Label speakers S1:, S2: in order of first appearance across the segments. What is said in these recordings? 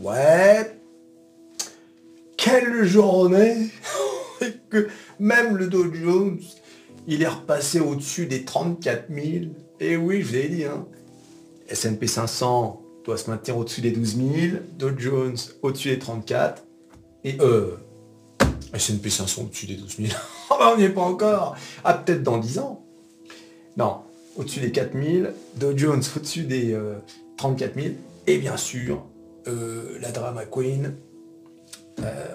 S1: Ouais. Quelle journée que même le Dow Jones, il est repassé au-dessus des 34 000. Et oui, je vous avais dit, hein. S&P 500 doit se maintenir au-dessus des 12 000, Dow Jones au-dessus des 34, et euh, S&P 500 au-dessus des 12 000. Ah bah, on n'y est pas encore. Ah, peut-être dans 10 ans. Non, au-dessus des 4 000, Dow Jones au-dessus des 34 euh, 000, et bien sûr, euh, la drama queen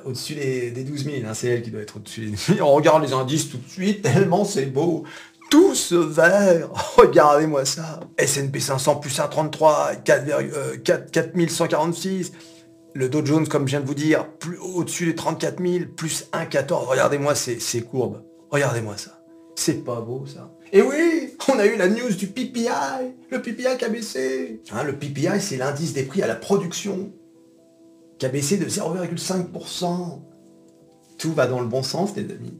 S1: au-dessus des, 12 000. Hein, c'est elle qui doit être au-dessus des 12 000. On regarde les indices tout de suite, tellement c'est beau tous verts. Regardez-moi ça. S&P 500 plus 1,33, 4, 4146. Le Dow Jones, comme je viens de vous dire, plus au-dessus des 34 000, plus 1,14. Regardez-moi ces, ces courbes. Regardez-moi ça. C'est pas beau ça. Et oui, on a eu la news du PPI. Le PPI qui a baissé. Hein, le PPI, c'est l'indice des prix à la production. Qui a baissé de 0,5%. Tout va dans le bon sens, les amis.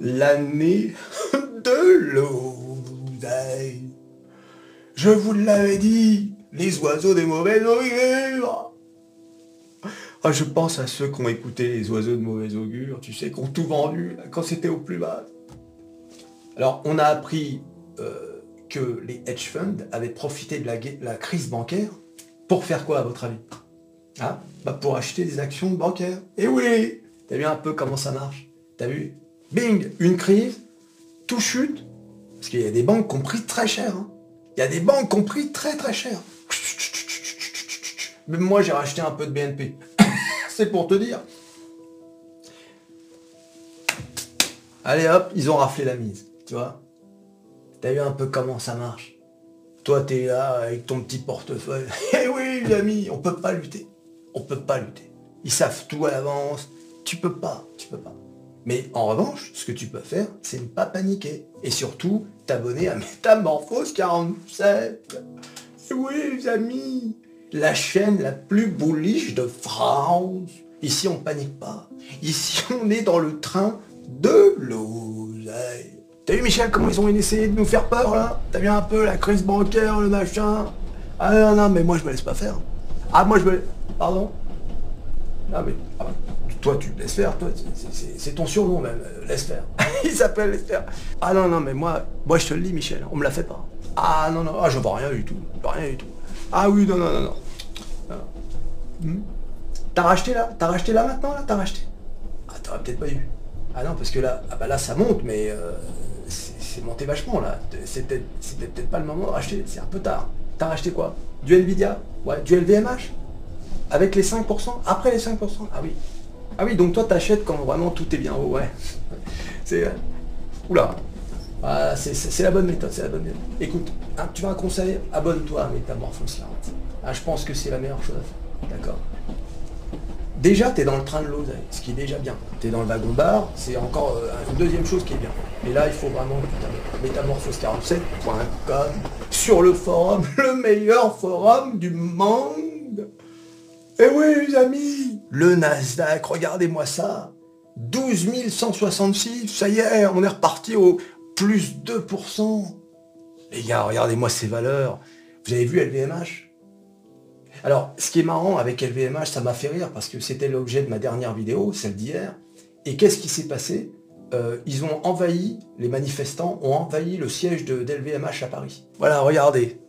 S1: L'année de l'oseille. Je vous l'avais dit, les oiseaux des mauvais augure. Ah, je pense à ceux qui ont écouté les oiseaux de mauvais augure, tu sais, qui ont tout vendu quand c'était au plus bas. Alors, on a appris euh, que les hedge funds avaient profité de la, crise bancaire pour faire quoi, à votre avis? Ah, bah Pour acheter des actions bancaires. Et eh oui T'as vu un peu comment ça marche? T'as vu? Bing Une crise, tout chute, parce qu'il y a des banques qui ont pris très cher. Hein. Il y a des banques qui ont pris très très cher. Même moi j'ai racheté un peu de BNP. C'est pour te dire. Allez hop, ils ont raflé la mise. Tu vois T'as vu un peu comment ça marche? Toi t'es là avec ton petit portefeuille. Eh oui les amis, on peut pas lutter. On peut pas lutter. Ils savent tout à l'avance. Tu peux pas, tu peux pas. Mais en revanche, ce que tu peux faire, c'est ne pas paniquer. Et surtout, t'abonner à Métamorphose 47. Oui, les amis, la chaîne la plus bullish de France. Ici, on panique pas. Ici, on est dans le train de l'oseille. T'as vu, Michel, comment ils ont essayé de nous faire peur, là T'as vu un peu la crise bancaire, le machin Ah non, non, mais moi, je me laisse pas faire. Ah, moi, je me... Pardon Non, mais... Ah, toi, tu laisses faire, toi, c'est ton surnom même, laisse faire. Il s'appelle laisse faire. Ah non, non, mais moi, moi je te le dis, Michel, on me la fait pas. Ah non, non, ah, je vois rien du tout, rien du tout. Ah oui, non, non, non, non. Hmm. T'as racheté là T'as racheté là maintenant là T'as racheté Ah t'aurais peut-être pas eu. Ah non, parce que là, ah bah là ça monte, mais euh, c'est monté vachement là. C'était peut-être pas le moment de racheter, c'est un peu tard. T'as racheté quoi? Du Nvidia? Ouais, du LVMH Avec les 5% Après les 5% Ah oui. Ah oui, donc toi t'achètes quand vraiment tout est bien haut, ouais. C'est... Euh, oula. Ah, c'est la bonne méthode, c'est la bonne méthode. Écoute, tu veux un conseil? Abonne-toi à Métamorphose 40. Ah, je pense que c'est la meilleure chose D'accord Déjà, tu es dans le train de l'eau, ce qui est déjà bien. Tu es dans le wagon-bar, c'est encore euh, une deuxième chose qui est bien. Et là, il faut vraiment métamorphose47.com sur le forum, le meilleur forum du monde. Eh oui, les amis, le Nasdaq, regardez-moi ça. 12 166, ça y est, on est reparti au plus 2%. Les gars, regardez-moi ces valeurs. Vous avez vu LVMH Alors, ce qui est marrant avec LVMH, ça m'a fait rire parce que c'était l'objet de ma dernière vidéo, celle d'hier. Et qu'est-ce qui s'est passé? Euh, Ils ont envahi, les manifestants ont envahi le siège de d'LVMH à Paris. Voilà, regardez.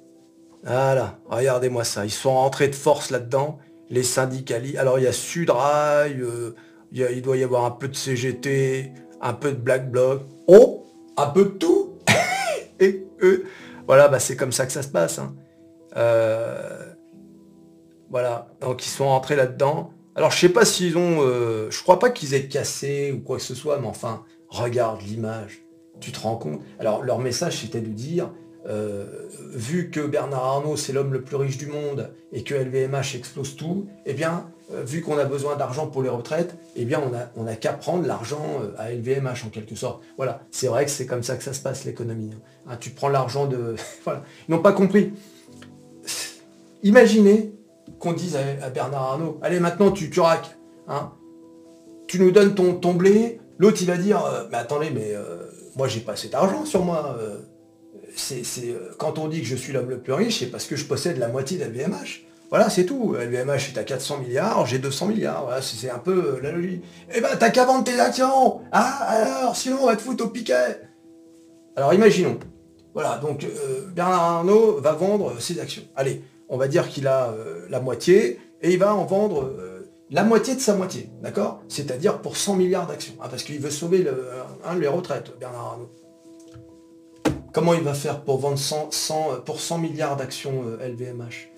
S1: Voilà, regardez-moi ça. Ils sont rentrés de force là-dedans les syndicalistes. Alors il y a Sudrail, euh, il, doit y avoir un peu de CGT, un peu de Black Bloc. Oh, un peu de tout. Et voilà, bah, c'est comme ça que ça se passe. Hein. Euh, voilà, donc ils sont rentrés là-dedans. Alors je sais pas s'ils ont, euh, je crois pas qu'ils aient cassé ou quoi que ce soit, mais enfin, regarde l'image, tu te rends compte? Alors leur message c'était de dire, euh, vu que Bernard Arnault c'est l'homme le plus riche du monde et que LVMH explose tout, eh bien, euh, vu qu'on a besoin d'argent pour les retraites, eh bien, on n'a a qu'à prendre l'argent euh, à LVMH en quelque sorte. Voilà, c'est vrai que c'est comme ça que ça se passe l'économie. Hein. Hein, tu prends l'argent de... voilà, ils n'ont pas compris. Imaginez qu'on dise à, Bernard Arnault, allez maintenant tu, tu raques, hein. tu nous donnes ton, ton blé, l'autre il va dire, mais attendez, mais moi j'ai pas assez d'argent sur moi c'est, euh, quand on dit que je suis l'homme le plus riche, c'est parce que je possède la moitié d'LVMH. Voilà, c'est tout. LVMH est à 400 milliards, j'ai 200 milliards. C'est un peu euh, la logique. Eh ben, t'as qu'à vendre tes actions Ah, alors, sinon, on va te foutre au piquet Alors, imaginons. Voilà, donc euh, Bernard Arnault va vendre ses actions. Allez, on va dire qu'il a euh, la moitié, et il va en vendre la moitié de sa moitié, d'accord? C'est-à-dire pour 100 milliards d'actions. Hein, parce qu'il veut sauver le, les retraites, Bernard Arnault. Comment il va faire pour vendre 100, pour 100 milliards d'actions LVMH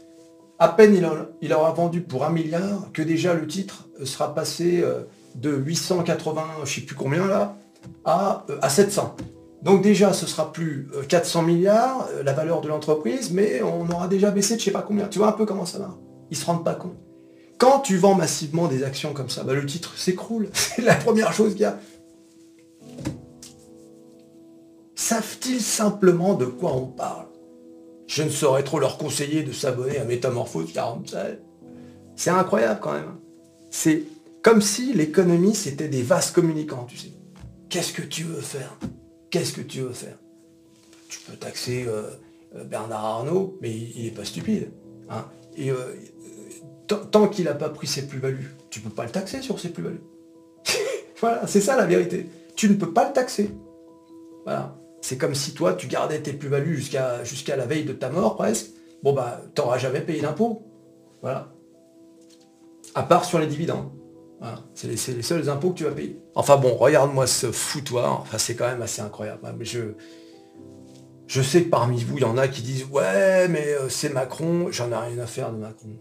S1: à peine il, aura vendu pour un milliard que déjà le titre sera passé euh, de 880, je ne sais plus combien là, à, euh, à 700. Donc déjà, ce sera plus 400 euh, milliards, la valeur de l'entreprise, mais on aura déjà baissé de je sais pas combien. Tu vois un peu comment ça va Ils se rendent pas compte. Quand tu vends massivement des actions comme ça, bah, le titre s'écroule. C'est la première chose qu'il y a. Savent-ils simplement de quoi on parle? Je ne saurais trop leur conseiller de s'abonner à Métamorphose 47. C'est incroyable quand même. C'est comme si l'économie, c'était des vases communicants, tu sais. Qu'est-ce que tu veux faire? Qu'est-ce que tu veux faire? Tu peux taxer euh, euh, Bernard Arnault, mais il n'est pas stupide. Hein. Et euh, tant qu'il n'a pas pris ses plus-values, tu ne peux pas le taxer sur ses plus-values. voilà, c'est ça la vérité. Tu ne peux pas le taxer. Voilà. C'est comme si toi, tu gardais tes plus-values jusqu'à la veille de ta mort presque. Bon bah, t'auras jamais payé d'impôts. Voilà. À part sur les dividendes. Voilà. C'est les, seuls impôts que tu vas payer. Enfin bon, regarde-moi ce foutoir. Enfin, c'est quand même assez incroyable. Je, je sais que parmi vous, il y en a qui disent Ouais, mais euh, c'est Macron. J'en ai rien à faire de Macron.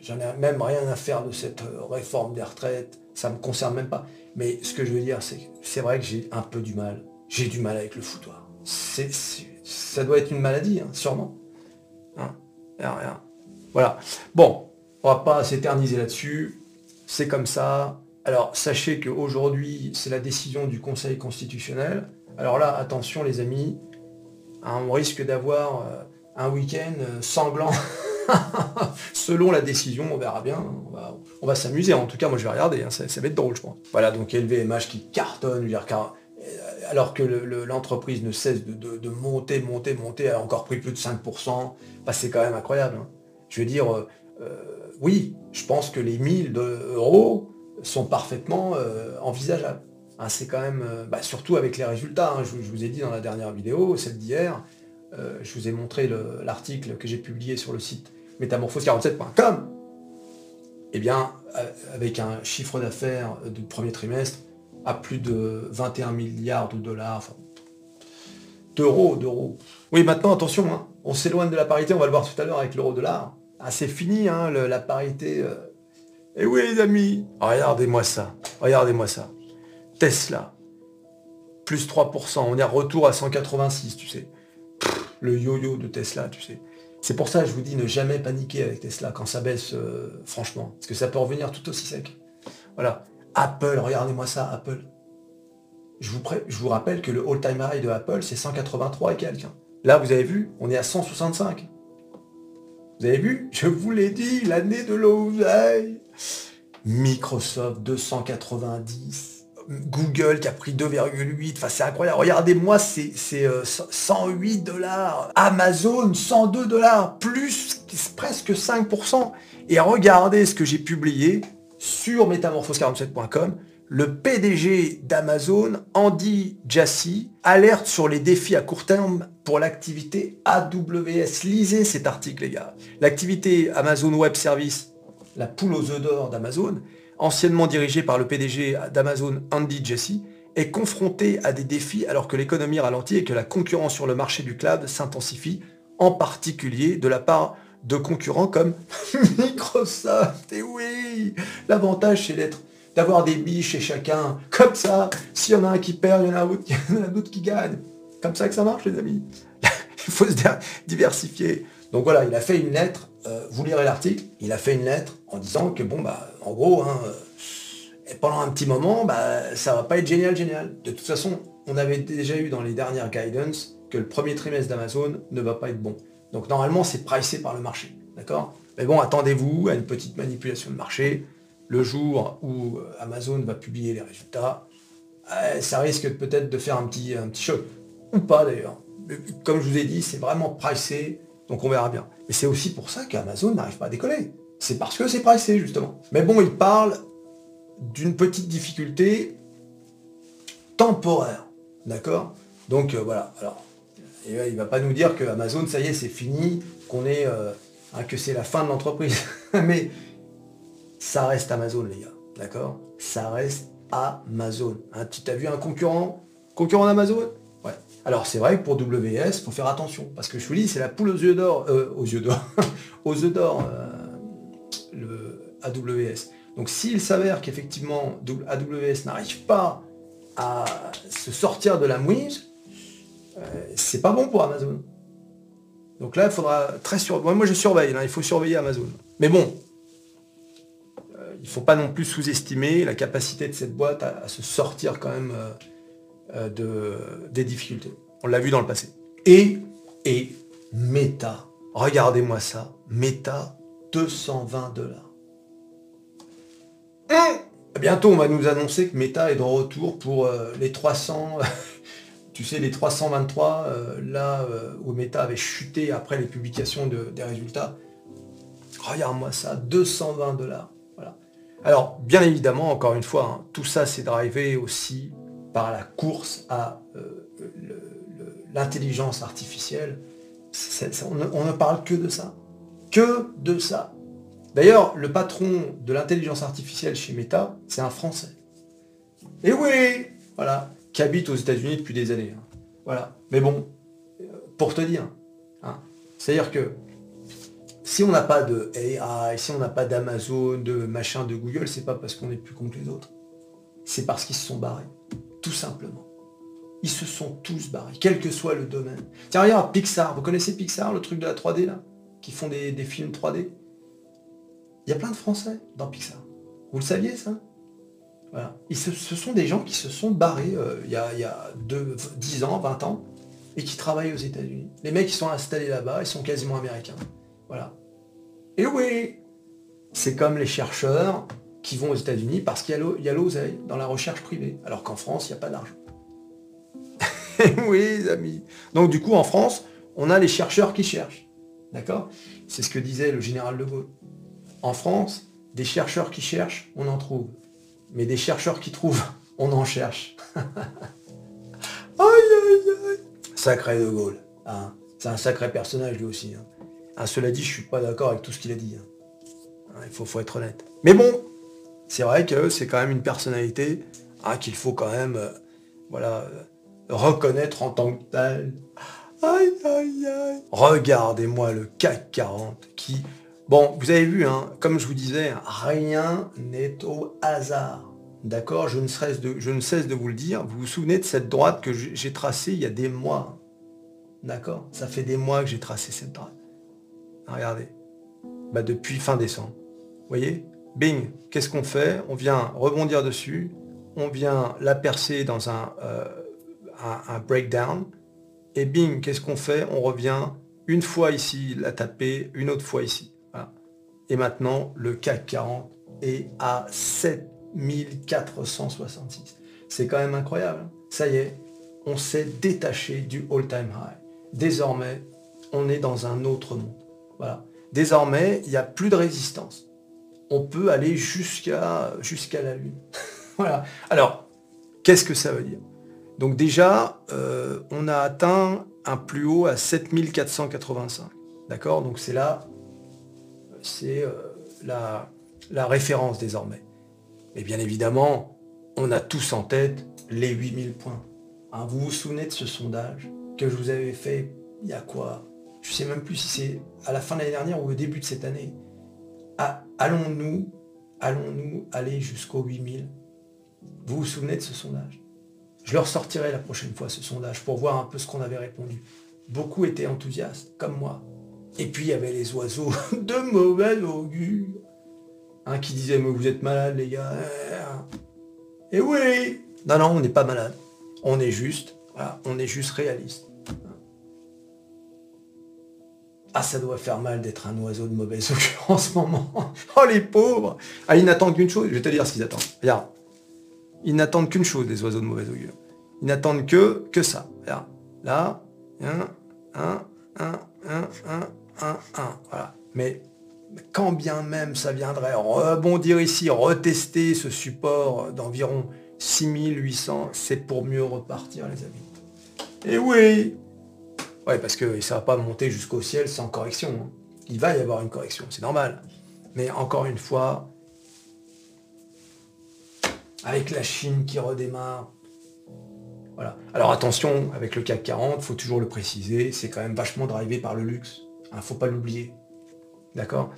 S1: J'en ai même rien à faire de cette euh, réforme des retraites. Ça ne me concerne même pas. Mais ce que je veux dire, c'est c'est vrai que j'ai un peu du mal. J'ai du mal avec le foutoir ça doit être une maladie, hein, sûrement. Hein, rien. Voilà. Bon, on va pas s'éterniser là-dessus. C'est comme ça. Alors, sachez qu'aujourd'hui, c'est la décision du Conseil constitutionnel. Alors là, attention les amis, hein, on risque d'avoir euh, un week-end euh, sanglant. Selon la décision, on verra bien. On va, s'amuser. En tout cas, moi, je vais regarder. Ça, va être drôle, je pense. Voilà, donc LVMH qui cartonne. Dire, car alors que l'entreprise ne cesse de, monter, monter, monter, a encore pris plus de 5%, bah, c'est quand même incroyable. Hein. Je veux dire, euh, euh, oui, je pense que les 1000 euros sont parfaitement euh, envisageables. Hein, c'est quand même, bah, surtout avec les résultats, hein. je, vous ai dit dans la dernière vidéo, celle d'hier, je vous ai montré l'article que j'ai publié sur le site métamorphose47.com. Eh bien, avec un chiffre d'affaires du premier trimestre à plus de 21 milliards de dollars, d'euros, d'euros. Oui, maintenant, attention, hein, on s'éloigne de la parité, on va le voir tout à l'heure avec l'euro-dollar. Ah, c'est fini, hein, la parité. Euh. Eh oui, les amis, regardez-moi ça, regardez-moi ça. Tesla, plus 3%, on est à retour à 186, tu sais. le yo-yo de Tesla, tu sais. C'est pour ça que je vous dis ne jamais paniquer avec Tesla quand ça baisse, euh, franchement. Parce que ça peut revenir tout aussi sec. Voilà. Apple, regardez-moi ça, Apple. Je vous, je vous rappelle que le all-time high de Apple, c'est 183 et quelques. Hein. Là, vous avez vu, on est à 165. Vous avez vu Je vous l'ai dit, l'année de l'oseille. Microsoft, 290. Google qui a pris 2,8. Enfin, c'est incroyable. Regardez-moi, c'est 108 euh, dollars. Amazon, 102 dollars. Plus presque 5%. Et regardez ce que j'ai publié sur métamorphose47.com, le PDG d'Amazon, Andy Jassy, alerte sur les défis à court terme pour l'activité AWS. Lisez cet article, les gars. L'activité Amazon Web Service, la poule aux œufs d'or d'Amazon, anciennement dirigée par le PDG d'Amazon, Andy Jassy, est confrontée à des défis alors que l'économie ralentit et que la concurrence sur le marché du cloud s'intensifie, en particulier de la part de concurrents comme Microsoft. Et oui, l'avantage c'est d'avoir des billes chez chacun. Comme ça, s'il y en a un qui perd, il y en a un autre qui gagne. Comme ça que ça marche, les amis. il faut se diversifier. Donc voilà, il a fait une lettre, euh, vous lirez l'article, il a fait une lettre en disant que bon bah en gros, hein, euh, pendant un petit moment, bah, ça va pas être génial, génial. De toute façon, on avait déjà eu dans les dernières guidance que le premier trimestre d'Amazon ne va pas être bon. Donc normalement, c'est pricé par le marché. D'accord? Mais bon, attendez-vous à une petite manipulation de marché. Le jour où euh, Amazon va publier les résultats, ça risque peut-être de faire un petit, un petit choc. Ou pas d'ailleurs. Comme je vous ai dit, c'est vraiment pricé Donc on verra bien. Mais c'est aussi pour ça qu'Amazon n'arrive pas à décoller. C'est parce que c'est pressé, justement. Mais bon, il parle d'une petite difficulté temporaire. D'accord? Donc euh, voilà. Alors, il ne va pas nous dire que Amazon, ça y est, c'est fini, qu'on est. Euh, hein, que c'est la fin de l'entreprise. Mais ça reste Amazon, les gars. D'accord? Ça reste Amazon. Hein, tu as vu un concurrent? Concurrent d'Amazon? Alors c'est vrai que pour WS, il faut faire attention. Parce que je vous dis, c'est la poule aux yeux d'or. Euh, aux yeux d'or. aux œufs d'or, le AWS. Donc s'il s'avère qu'effectivement AWS n'arrive pas à se sortir de la mouise, euh, c'est pas bon pour Amazon. Donc là, il faudra très surveiller. Moi, je surveille, il faut surveiller Amazon. Mais bon, euh, il ne faut pas non plus sous-estimer la capacité de cette boîte à, se sortir quand même euh, de, des difficultés. On l'a vu dans le passé. Et, et Meta, regardez-moi ça, Meta, 220 dollars. Bientôt, on va nous annoncer que Meta est de retour pour euh, les 300, tu sais, les 323, euh, là euh, où Meta avait chuté après les publications des résultats. Regarde-moi ça, 220 dollars. Voilà. Alors, bien évidemment, encore une fois, hein, tout ça, c'est drivé aussi par la course à l'intelligence artificielle. on ne parle que de ça. Que de ça. D'ailleurs, le patron de l'intelligence artificielle chez Meta, c'est un Français. Et oui, voilà, qui habite aux États-Unis depuis des années. Hein. Voilà. Mais bon, euh, pour te dire, hein, c'est-à-dire que si on n'a pas de AI, si on n'a pas d'Amazon, de machin, de Google, c'est pas parce qu'on est plus con que les autres. C'est parce qu'ils se sont barrés. Tout simplement. Ils se sont tous barrés, quel que soit le domaine. Tiens, regarde, Pixar. Vous connaissez Pixar, le truc de la 3D là? Qui font des films 3D il y a plein de Français dans Pixar. Vous le saviez ça? Voilà. ce, sont des gens qui se sont barrés euh, il y a, il 10 ans, 20 ans, et qui travaillent aux États-Unis. Les mecs qui sont installés là-bas, ils sont quasiment américains. Voilà. Et oui, c'est comme les chercheurs qui vont aux États-Unis parce qu'il y a l'oseille dans la recherche privée, alors qu'en France, il n'y a pas d'argent. oui, les amis. Donc du coup, en France, on a les chercheurs qui cherchent. D'accord? C'est ce que disait le général de Gaulle. En France, des chercheurs qui cherchent, on en trouve. Mais des chercheurs qui trouvent, on en cherche. aïe, aïe, aïe. Sacré De Gaulle. Hein. C'est un sacré personnage lui aussi. Hein. Ah, cela dit, je suis pas d'accord avec tout ce qu'il a dit. Hein. Il faut, faut, être honnête. Mais bon, c'est vrai que c'est quand même une personnalité qu'il faut quand même euh, euh, reconnaître en tant que tel. Aïe, aïe, aïe. Regardez-moi le CAC 40 qui Bon, vous avez vu, hein, comme je vous disais, rien n'est au hasard. D'accord? Je, ne cesse de, je ne cesse de vous le dire. Vous vous souvenez de cette droite que j'ai tracée il y a des mois? D'accord? Ça fait des mois que j'ai tracé cette droite. Regardez. Bah, depuis fin décembre. Vous voyez? Bing, qu'est-ce qu'on fait? On vient rebondir dessus. On vient la percer dans un, euh, un breakdown. Et bing, qu'est-ce qu'on fait? On revient une fois ici, la taper, une autre fois ici. Et maintenant, le CAC 40 est à 7466. C'est quand même incroyable. Hein. Ça y est, on s'est détaché du all-time high. Désormais, on est dans un autre monde. Voilà. Désormais, il n'y a plus de résistance. On peut aller jusqu'à jusqu'à la Lune. voilà. Alors, qu'est-ce que ça veut dire? Donc déjà, euh, on a atteint un plus haut à 7485. D'accord? Donc c'est là c'est euh, la, référence désormais. Mais bien évidemment, on a tous en tête les 8000 points. Hein, vous vous souvenez de ce sondage que je vous avais fait il y a quoi? Je sais même plus si c'est à la fin de l'année dernière ou au début de cette année. Allons-nous allons-nous aller jusqu'aux 8000 Vous vous souvenez de ce sondage? Je le ressortirai la prochaine fois, ce sondage, pour voir un peu ce qu'on avait répondu. Beaucoup étaient enthousiastes, comme moi. Et puis il y avait les oiseaux de mauvais augure. Un qui disait mais vous êtes malade les gars. Et oui Non, non, on n'est pas malade. On est juste, on est juste réaliste. Ah, ça doit faire mal d'être un oiseau de mauvaise augure en ce moment. Oh, les pauvres Ah, ils n'attendent qu'une chose, je vais te dire ce qu'ils attendent. Regarde. Ils n'attendent qu'une chose, les oiseaux de mauvaise augure. Ils n'attendent que, que ça. Regarde. Là, un, un, un, 1, 1, 1, 1. Voilà. Mais quand bien même ça viendrait rebondir ici, retester ce support d'environ 6800, c'est pour mieux repartir, les amis. Et oui Ouais, parce que ça va pas monter jusqu'au ciel sans correction. Hein. Il va y avoir une correction, c'est normal. Mais encore une fois, avec la Chine qui redémarre, voilà. Alors attention, avec le CAC 40, il faut toujours le préciser, c'est quand même vachement drivé par le luxe. Il hein, ne faut pas l'oublier. D'accord?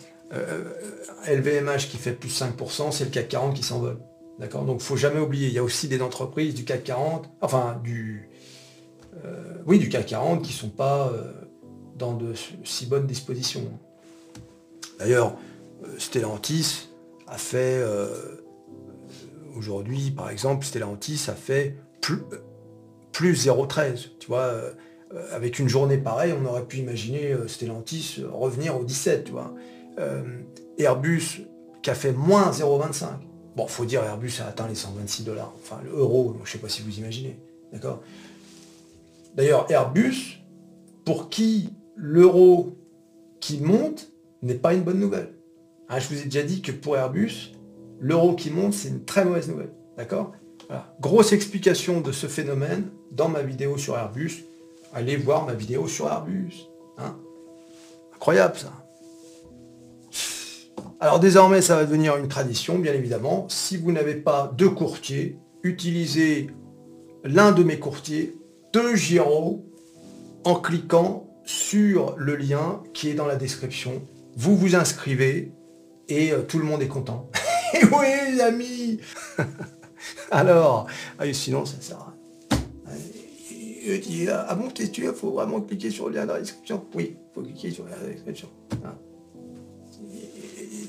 S1: LVMH euh, qui fait plus 5%, c'est le CAC 40 qui s'envole. D'accord? Donc ne faut jamais oublier. Il y a aussi des entreprises du CAC 40, enfin du. Euh, oui, du CAC 40 qui ne sont pas euh, dans de si bonnes dispositions. D'ailleurs, Stellantis a fait aujourd'hui, par exemple, Stellantis a fait plus, plus 0,13. Tu vois, euh, avec une journée pareille, on aurait pu imaginer euh, Stellantis revenir au 17, tu. Euh, Airbus qui a fait moins 0,25. Bon, faut dire Airbus a atteint les 126 dollars. Enfin, l'euro, je ne sais pas si vous imaginez. D'accord? D'ailleurs, Airbus, pour qui l'euro qui monte n'est pas une bonne nouvelle. Hein, je vous ai déjà dit que pour Airbus, l'euro qui monte, c'est une très mauvaise nouvelle. D'accord? Grosse explication de ce phénomène dans ma vidéo sur Airbus. Allez voir ma vidéo sur Airbus. Hein. Incroyable ça. Alors désormais, ça va devenir une tradition, bien évidemment. Si vous n'avez pas de courtier, utilisez l'un de mes courtiers, de Giro, en cliquant sur le lien qui est dans la description. Vous vous inscrivez et euh, tout le monde est content. Et oui, les amis Alors, ah, sinon, ça sert à il dit, ah bon, tu il faut vraiment cliquer sur le lien dans la description. Oui, faut cliquer sur le lien dans la description. Hein.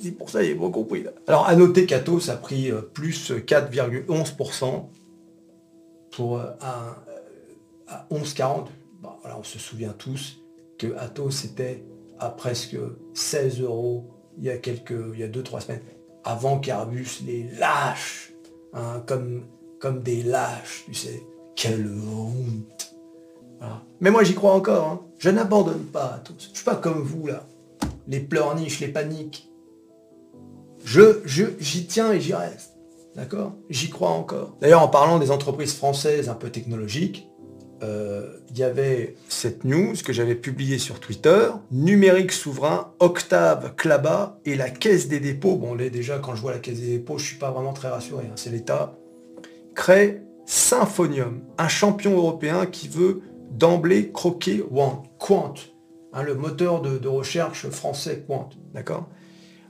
S1: C'est pour ça, il est beaucoup compris. Là. Alors, à noter qu'Atos a pris euh, plus 4,11% pour euh, un, euh, à 11,40. voilà, on se souvient tous que Atos était à presque 16 euros il y a quelques, il y a 2-3 semaines, avant qu'Airbus les lâche Hein, comme, comme des lâches, tu sais. Quelle honte. Mais moi j'y crois encore. Hein. Je n'abandonne pas à tous. Je suis pas comme vous là. Les pleurniches, les paniques. Je, j'y tiens et j'y reste. D'accord? J'y crois encore. D'ailleurs, en parlant des entreprises françaises un peu technologiques, euh, il y avait cette news que j'avais publiée sur Twitter, numérique souverain, Octave, Claba et la Caisse des dépôts, bon là déjà quand je vois la Caisse des dépôts, je suis pas vraiment très rassuré, hein, c'est l'État, crée Symphonium, un champion européen qui veut d'emblée croquer Quant, hein, le moteur de, de, recherche français Quant, d'accord?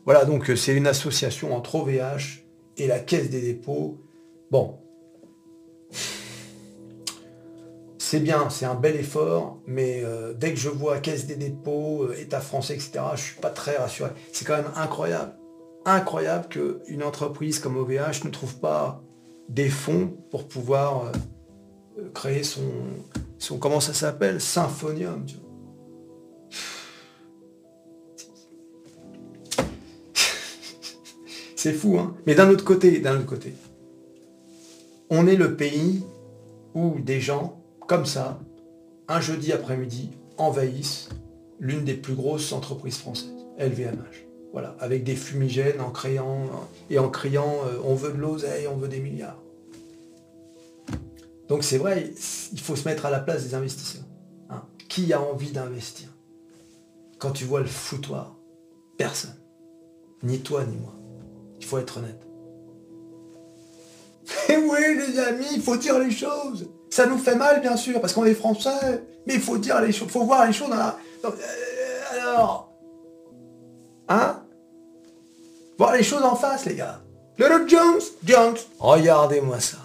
S1: Voilà, donc euh, c'est une association entre OVH et la Caisse des dépôts. Bon, c'est bien, c'est un bel effort, mais euh, dès que je vois Caisse des dépôts, euh, État français, etc., je suis pas très rassuré. C'est quand même incroyable, incroyable qu'une entreprise comme OVH ne trouve pas des fonds pour pouvoir euh, créer son, son, comment ça s'appelle, Symphonium. C'est fou, hein Mais d'un autre côté, d'un autre côté, on est le pays où des gens comme ça, un jeudi après-midi, envahissent l'une des plus grosses entreprises françaises, LVMH. Voilà, avec des fumigènes en créant et en criant euh, on veut de l'oseille, on veut des milliards. Donc c'est vrai, il faut se mettre à la place des investisseurs. Hein. Qui a envie d'investir? Quand tu vois le foutoir, personne. Ni toi ni moi. Il faut être honnête. Mais oui les amis, il faut dire les choses. Ça nous fait mal, bien sûr, parce qu'on est français, mais il faut dire les choses, faut voir les choses. Euh, alors... Hein? Voir les choses en face, les gars. Little Jones, Jones, regardez-moi ça.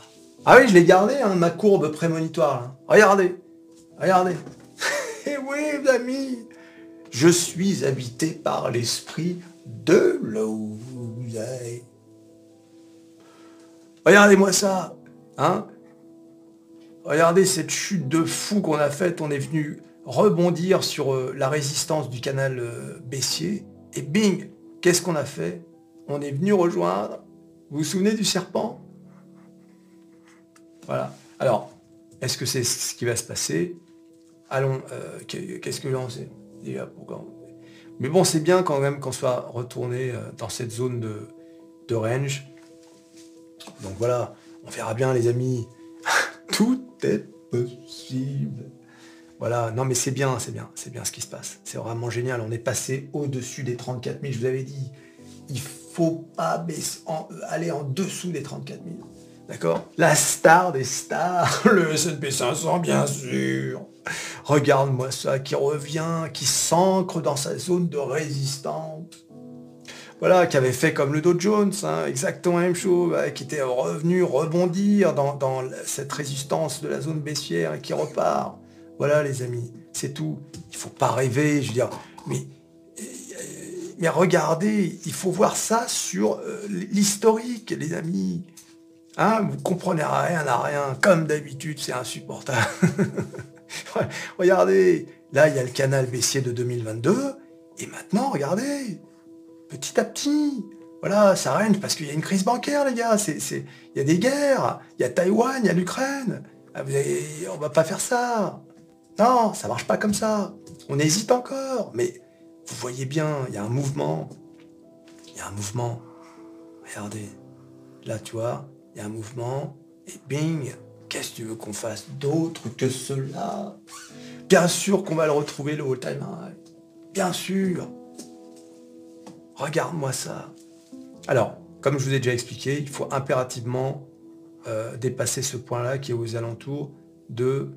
S1: Ah oui, je l'ai gardé, hein, ma courbe prémonitoire. Regardez, regardez. Et eh oui, amis, je suis habité par l'esprit de l'oseille. Regardez-moi ça, hein Regardez cette chute de fou qu'on a faite. On est venu rebondir sur euh, la résistance du canal euh, baissier. Et bing Qu'est-ce qu'on a fait? On est venu rejoindre. Vous vous souvenez du serpent? Voilà. Alors, est-ce que c'est ce qui va se passer? Allons, euh, qu'est-ce que l'on sait Mais bon, c'est bien quand même qu'on soit retourné dans cette zone de, de range. Donc voilà, on verra bien les amis. Tout possible. Voilà, non mais c'est bien, c'est bien, c'est bien ce qui se passe. C'est vraiment génial. On est passé au-dessus des 34 000. Je vous avais dit, il faut pas aller en dessous des 34 000. D'accord? La star des stars, le S&P 500 bien sûr. Regarde-moi ça, qui revient, qui s'ancre dans sa zone de résistance. Voilà, qui avait fait comme le Dow Jones, hein, exactement la même chose, qui était revenu rebondir dans, cette résistance de la zone baissière et qui repart. Voilà les amis, c'est tout. Il faut pas rêver, je veux dire, mais, mais regardez, il faut voir ça sur euh, l'historique, les amis. Hein, vous comprenez rien à rien, comme d'habitude, c'est insupportable. regardez, là, il y a le canal baissier de 2022, et maintenant, regardez, petit à petit, voilà, ça règne parce qu'il y a une crise bancaire, les gars, il y a des guerres, il y a Taïwan, il y a l'Ukraine, ah, on va pas faire ça. Non, ça marche pas comme ça. On hésite encore, mais vous voyez bien, il y a un mouvement. Il y a un mouvement. Regardez, là, tu vois, il y a un mouvement, et bing, qu'est-ce que tu veux qu'on fasse d'autre que cela? Bien sûr qu'on va le retrouver, le all-time. Bien sûr. Regarde-moi ça. Alors, comme je vous ai déjà expliqué, il faut impérativement euh, dépasser ce point-là qui est aux alentours de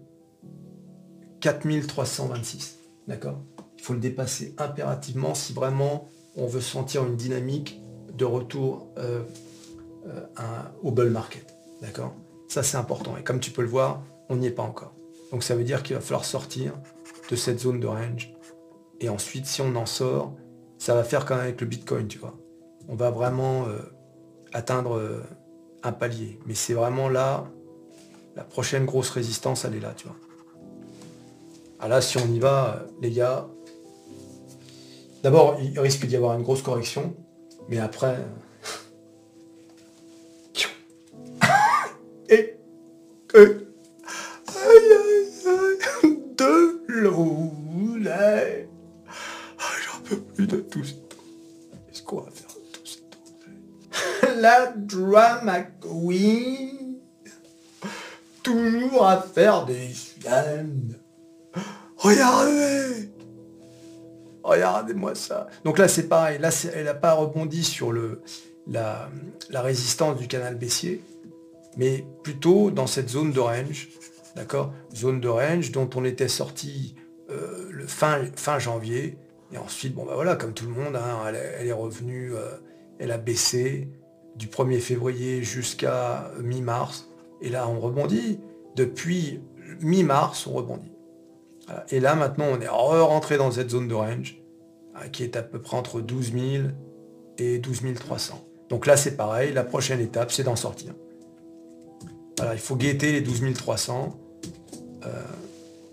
S1: 4326. D'accord? Il faut le dépasser impérativement si vraiment on veut sentir une dynamique de retour euh, euh, au bull market. D'accord? Ça, c'est important. Et comme tu peux le voir, on n'y est pas encore. Donc ça veut dire qu'il va falloir sortir de cette zone de range. Et ensuite, si on en sort, ça va faire comme avec le Bitcoin, tu vois. On va vraiment euh, atteindre euh, un palier. Mais c'est vraiment là, la prochaine grosse résistance, elle est là, tu vois. Ah là, si on y va, les gars, d'abord, il risque d'y avoir une grosse correction. Mais après, que de l'eau. Tout ce qu'on va faire tout ce temps La drama queen. Toujours à faire des siennes. Regardez Regardez-moi ça. Donc là, c'est pareil. Là, elle n'a pas rebondi sur le, la, la résistance du canal baissier mais plutôt dans cette zone de range, d'accord? Zone de range dont on était sorti euh, le fin, fin janvier, et ensuite, bon bah voilà, comme tout le monde, hein, elle, est revenue, euh, elle a baissé du 1er février jusqu'à mi-mars, et là on rebondit. Depuis mi-mars, on rebondit. Et là maintenant, on est rentré dans cette zone de range, hein, qui est à peu près entre 12 000 et 12 300. Donc là, c'est pareil, la prochaine étape, c'est d'en sortir il faut guetter les 12 300. Euh,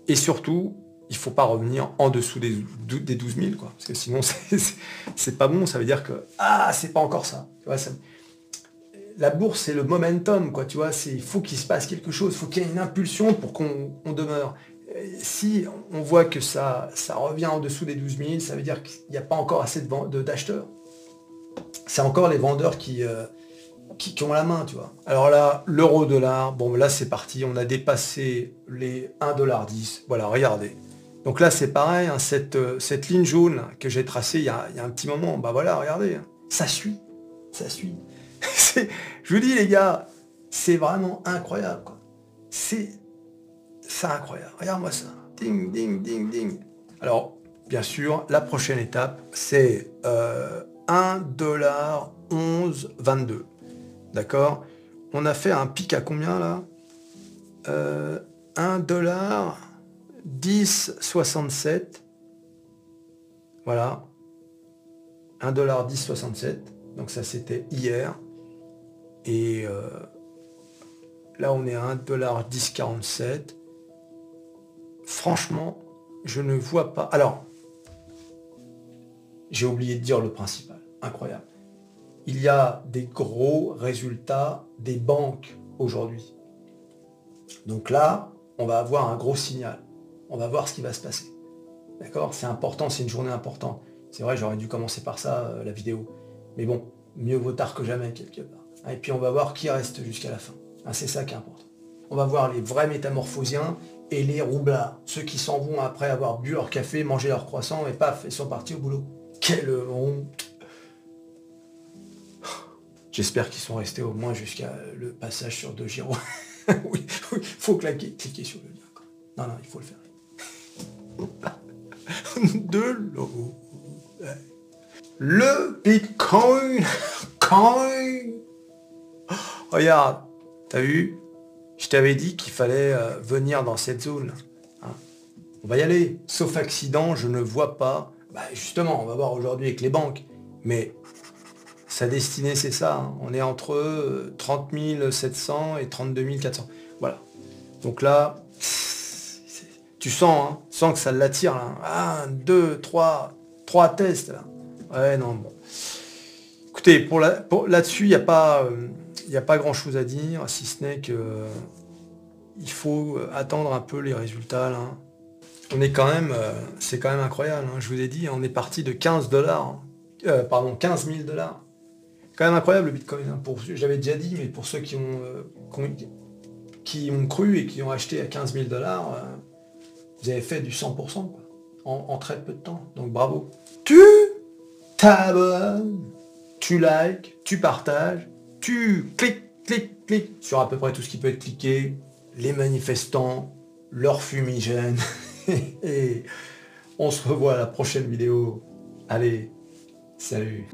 S1: et surtout, il faut pas revenir en dessous des, des 12 000, quoi. Parce que sinon, c'est pas bon. Ça veut dire que, ah, c'est pas encore ça. la bourse, c'est le momentum, quoi. Tu vois, il faut qu'il se passe quelque chose. Faut qu'il y ait une impulsion pour qu'on demeure. Si on voit que ça, ça revient en dessous des 12 000, ça veut dire qu'il n'y a pas encore assez d'acheteurs. C'est encore les vendeurs qui, euh, qui, ont la main, tu vois. Alors là, l'euro-dollar, bon là c'est parti, on a dépassé les 1,10$. Voilà, regardez. Donc là c'est pareil, hein, cette, euh, cette, ligne jaune que j'ai tracée il y, a, un petit moment, bah voilà, regardez, hein. ça suit, ça suit. je vous dis les gars, c'est vraiment incroyable. C'est incroyable. Regarde-moi ça. Ding, ding, ding, ding. Alors, bien sûr, la prochaine étape, c'est euh, 1,1122. D'accord? On a fait un pic à combien là? Euh, 1 dollar 10,67. Voilà. 1 dollar 10,67. Donc ça c'était hier. Et euh, là on est à 1 dollar 10,47. Franchement, je ne vois pas. Alors, j'ai oublié de dire le principal. Incroyable il y a des gros résultats des banques aujourd'hui. Donc là, on va avoir un gros signal. On va voir ce qui va se passer. D'accord? C'est important, c'est une journée importante. C'est vrai, j'aurais dû commencer par ça, euh, la vidéo. Mais bon, mieux vaut tard que jamais, quelque part. Et puis on va voir qui reste jusqu'à la fin. Ah, c'est ça qui est important. On va voir les vrais métamorphosiens et les roublards. Ceux qui s'en vont après avoir bu leur café, mangé leur croissant et paf, ils sont partis au boulot. Quelle honte J'espère qu'ils sont restés au moins jusqu'à le passage sur De Giro. oui, faut cliquer, cliquer sur le lien. Non, non, il faut le faire. De l'eau. Le Bitcoin. Coin. regarde, t'as vu? Je t'avais dit qu'il fallait euh, venir dans cette zone. Hein. on va y aller. Sauf accident, je ne vois pas. Bah, justement, on va voir aujourd'hui avec les banques. Mais sa destinée, c'est ça. Hein. On est entre 30 700 et 32 400. Voilà. Donc là, tu sens, hein, sens que ça l'attire là. Un, deux, trois, trois tests là. Ouais, non, bon. Écoutez, pour là-dessus, il n'y a pas, a pas grand-chose à dire, si ce n'est que il faut attendre un peu les résultats là. On est quand même, euh, c'est quand même incroyable. Hein. Je vous ai dit, on est parti de 15 dollars, euh, pardon, 15 000 dollars quand même incroyable le Bitcoin. Hein. J'avais déjà dit, mais pour ceux qui ont, euh, qui, ont cru et qui ont acheté à 15 000 dollars, euh, vous avez fait du 100% en, très peu de temps. Donc bravo. Tu t'abonnes, tu likes, tu partages, tu cliques, cliques, cliques sur à peu près tout ce qui peut être cliqué, les manifestants, leurs fumigènes. et on se revoit à la prochaine vidéo. Allez, salut